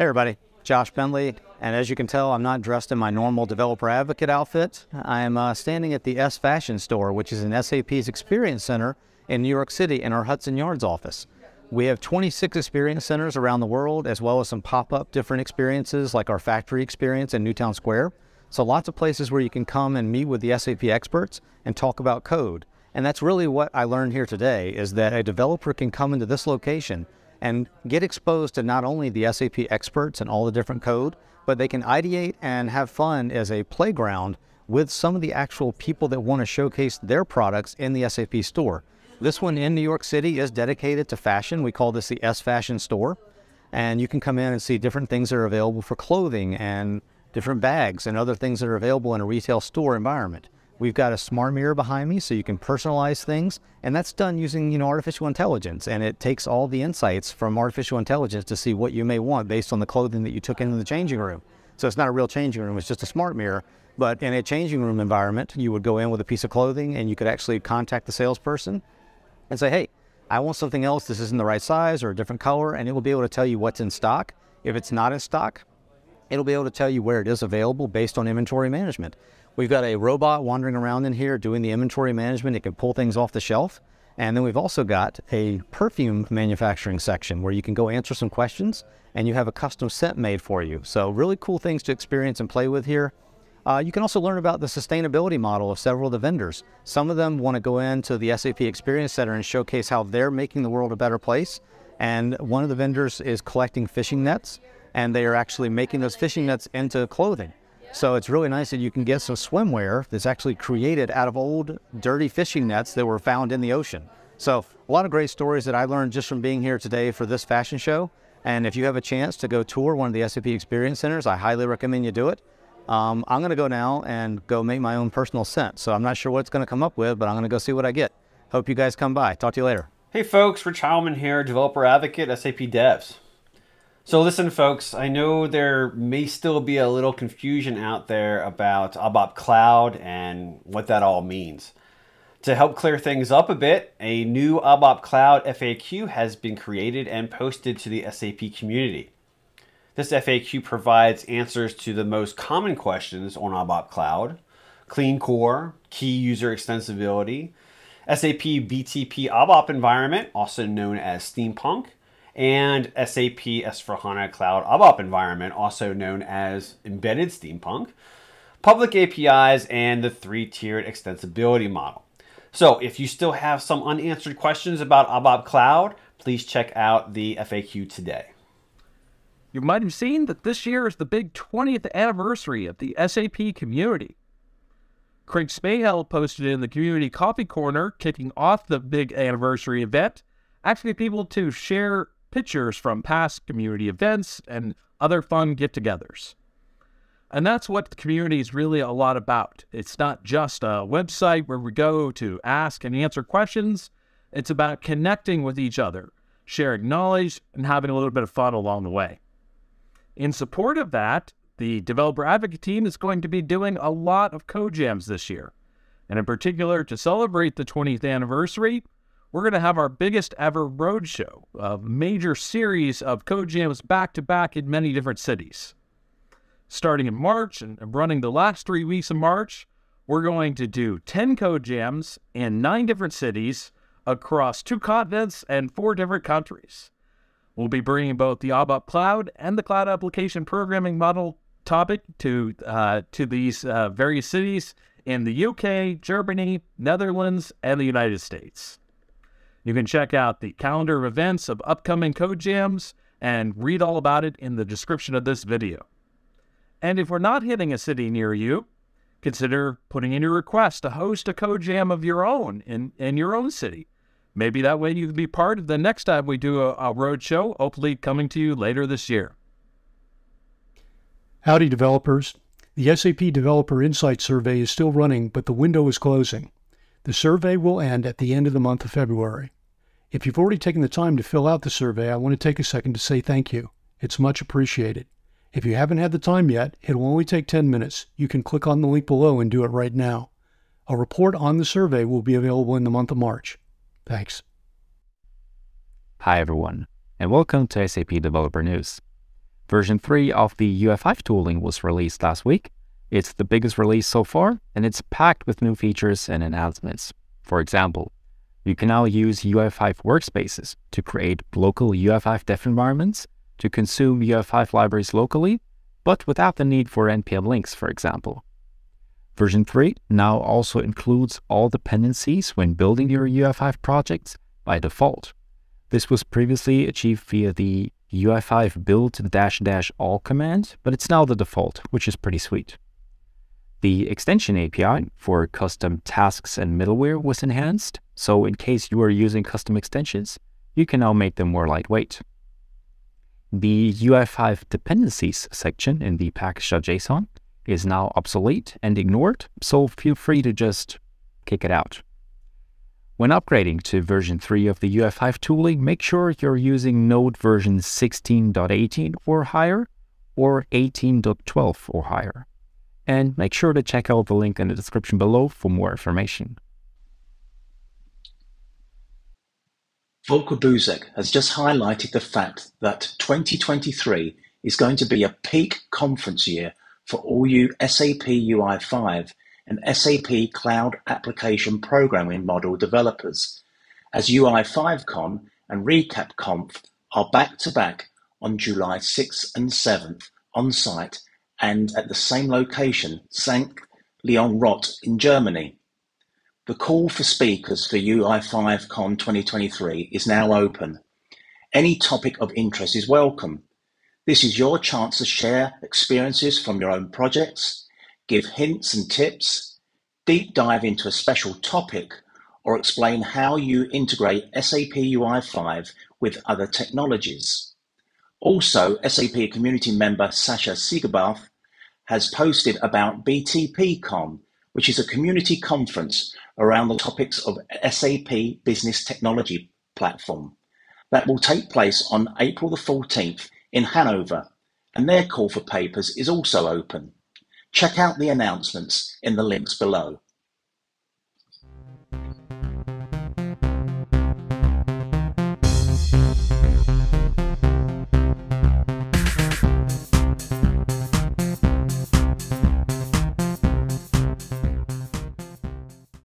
Hey everybody, Josh Bentley, and as you can tell, I'm not dressed in my normal developer advocate outfit. I am uh, standing at the S Fashion Store, which is an SAP's experience center in New York City in our Hudson Yards office. We have 26 experience centers around the world, as well as some pop-up different experiences like our factory experience in Newtown Square. So lots of places where you can come and meet with the SAP experts and talk about code. And that's really what I learned here today is that a developer can come into this location and get exposed to not only the SAP experts and all the different code, but they can ideate and have fun as a playground with some of the actual people that want to showcase their products in the SAP store. This one in New York City is dedicated to fashion. We call this the S Fashion Store. And you can come in and see different things that are available for clothing and different bags and other things that are available in a retail store environment. We've got a smart mirror behind me so you can personalize things, and that's done using you know artificial intelligence, and it takes all the insights from artificial intelligence to see what you may want based on the clothing that you took into the changing room. So it's not a real changing room; it's just a smart mirror. But in a changing room environment, you would go in with a piece of clothing, and you could actually contact the salesperson and say, "Hey, I want something else. This isn't the right size or a different color," and it will be able to tell you what's in stock. If it's not in stock, it'll be able to tell you where it is available based on inventory management. We've got a robot wandering around in here doing the inventory management. It can pull things off the shelf. And then we've also got a perfume manufacturing section where you can go answer some questions and you have a custom scent made for you. So really cool things to experience and play with here. Uh, you can also learn about the sustainability model of several of the vendors. Some of them want to go into the SAP Experience Center and showcase how they're making the world a better place. And one of the vendors is collecting fishing nets, and they are actually making those fishing nets into clothing. So it's really nice that you can get some swimwear that's actually created out of old dirty fishing nets that were found in the ocean. So a lot of great stories that I learned just from being here today for this fashion show. And if you have a chance to go tour one of the SAP Experience Centers, I highly recommend you do it. Um, I'm going to go now and go make my own personal scent. So I'm not sure what it's going to come up with, but I'm going to go see what I get. Hope you guys come by. Talk to you later. Hey folks, Rich Heilman here, developer advocate, SAP Devs. So listen, folks, I know there may still be a little confusion out there about ABAP Cloud and what that all means. To help clear things up a bit, a new ABAP Cloud FAQ has been created and posted to the SAP community. This FAQ provides answers to the most common questions on ABAP Cloud, clean core, key user extensibility, SAP BTP ABAP environment, also known as Steampunk, and SAP S4HANA Cloud ABAP environment, also known as Embedded Steampunk, public APIs, and the three-tiered extensibility model. So if you still have some unanswered questions about ABAP Cloud, please check out the FAQ today. You might have seen that this year is the big 20th anniversary of the SAP community. Craig Cmehil posted in the community coffee corner, kicking off the big anniversary event, asking people to share pictures from past community events and other fun get togethers. And that's what the community is really a lot about. It's not just a website where we go to ask and answer questions, it's about connecting with each other, sharing knowledge, and having a little bit of fun along the way. In support of that, the developer advocate team is going to be doing a lot of code jams this year. And in particular, to celebrate the 20th anniversary, we're going to have our biggest ever roadshow, a major series of code jams back to back in many different cities. Starting in March and running the last three weeks of March, we're going to do 10 code jams in nine different cities across two continents and four different countries. We'll be bringing both the ABAP Cloud and the Cloud Application Programming Model topic to uh, to these uh, various cities in the UK, Germany, Netherlands, and the United States. You can check out the calendar of events of upcoming code jams and read all about it in the description of this video. And if we're not hitting a city near you, consider putting in your request to host a code jam of your own in, in your own city. Maybe that way you can be part of the next time we do a, a road show, hopefully coming to you later this year. Howdy, developers. The SAP Developer Insight Survey is still running, but the window is closing. The survey will end at the end of the month of February. If you've already taken the time to fill out the survey, I want to take a second to say thank you. It's much appreciated. If you haven't had the time yet, it'll only take 10 minutes. You can click on the link below and do it right now. A report on the survey will be available in the month of March. Thanks. Hi, everyone, and welcome to SAP Developer News. Version 3 of the UI5 tooling was released last week. It's the biggest release so far, and it's packed with new features and enhancements. For example, you can now use UI5 workspaces to create local UI5 dev environments to consume UI5 libraries locally, but without the need for NPM links, for example. Version 3 now also includes all dependencies when building your UI5 projects by default. This was previously achieved via the UI5 build dash dash all command, but it's now the default, which is pretty sweet. The extension API for custom tasks and middleware was enhanced, so in case you are using custom extensions, you can now make them more lightweight. The UI5 dependencies section in the package.json is now obsolete and ignored, so feel free to just kick it out. When upgrading to version 3 of the UI5 tooling, make sure you're using Node version 16.18 or higher, or 18.12 or higher. And make sure to check out the link in the description below for more information. Volker Buzek has just highlighted the fact that 2023 is going to be a peak conference year for all you SAP UI5 and SAP Cloud Application Programming Model developers, as UI5Con and RecapConf are back-to-back on July 6th and 7th on-site and at the same location, St. Leon-Rot in Germany. The call for speakers for UI5Con 2023 is now open. Any topic of interest is welcome. This is your chance to share experiences from your own projects, give hints and tips, deep dive into a special topic, or explain how you integrate SAP UI5 with other technologies. Also, SAP community member Sascha Seegebarth has posted about BTPCon, which is a community conference around the topics of SAP Business Technology Platform that will take place on April the 14th in Hanover, and their call for papers is also open. Check out the announcements in the links below.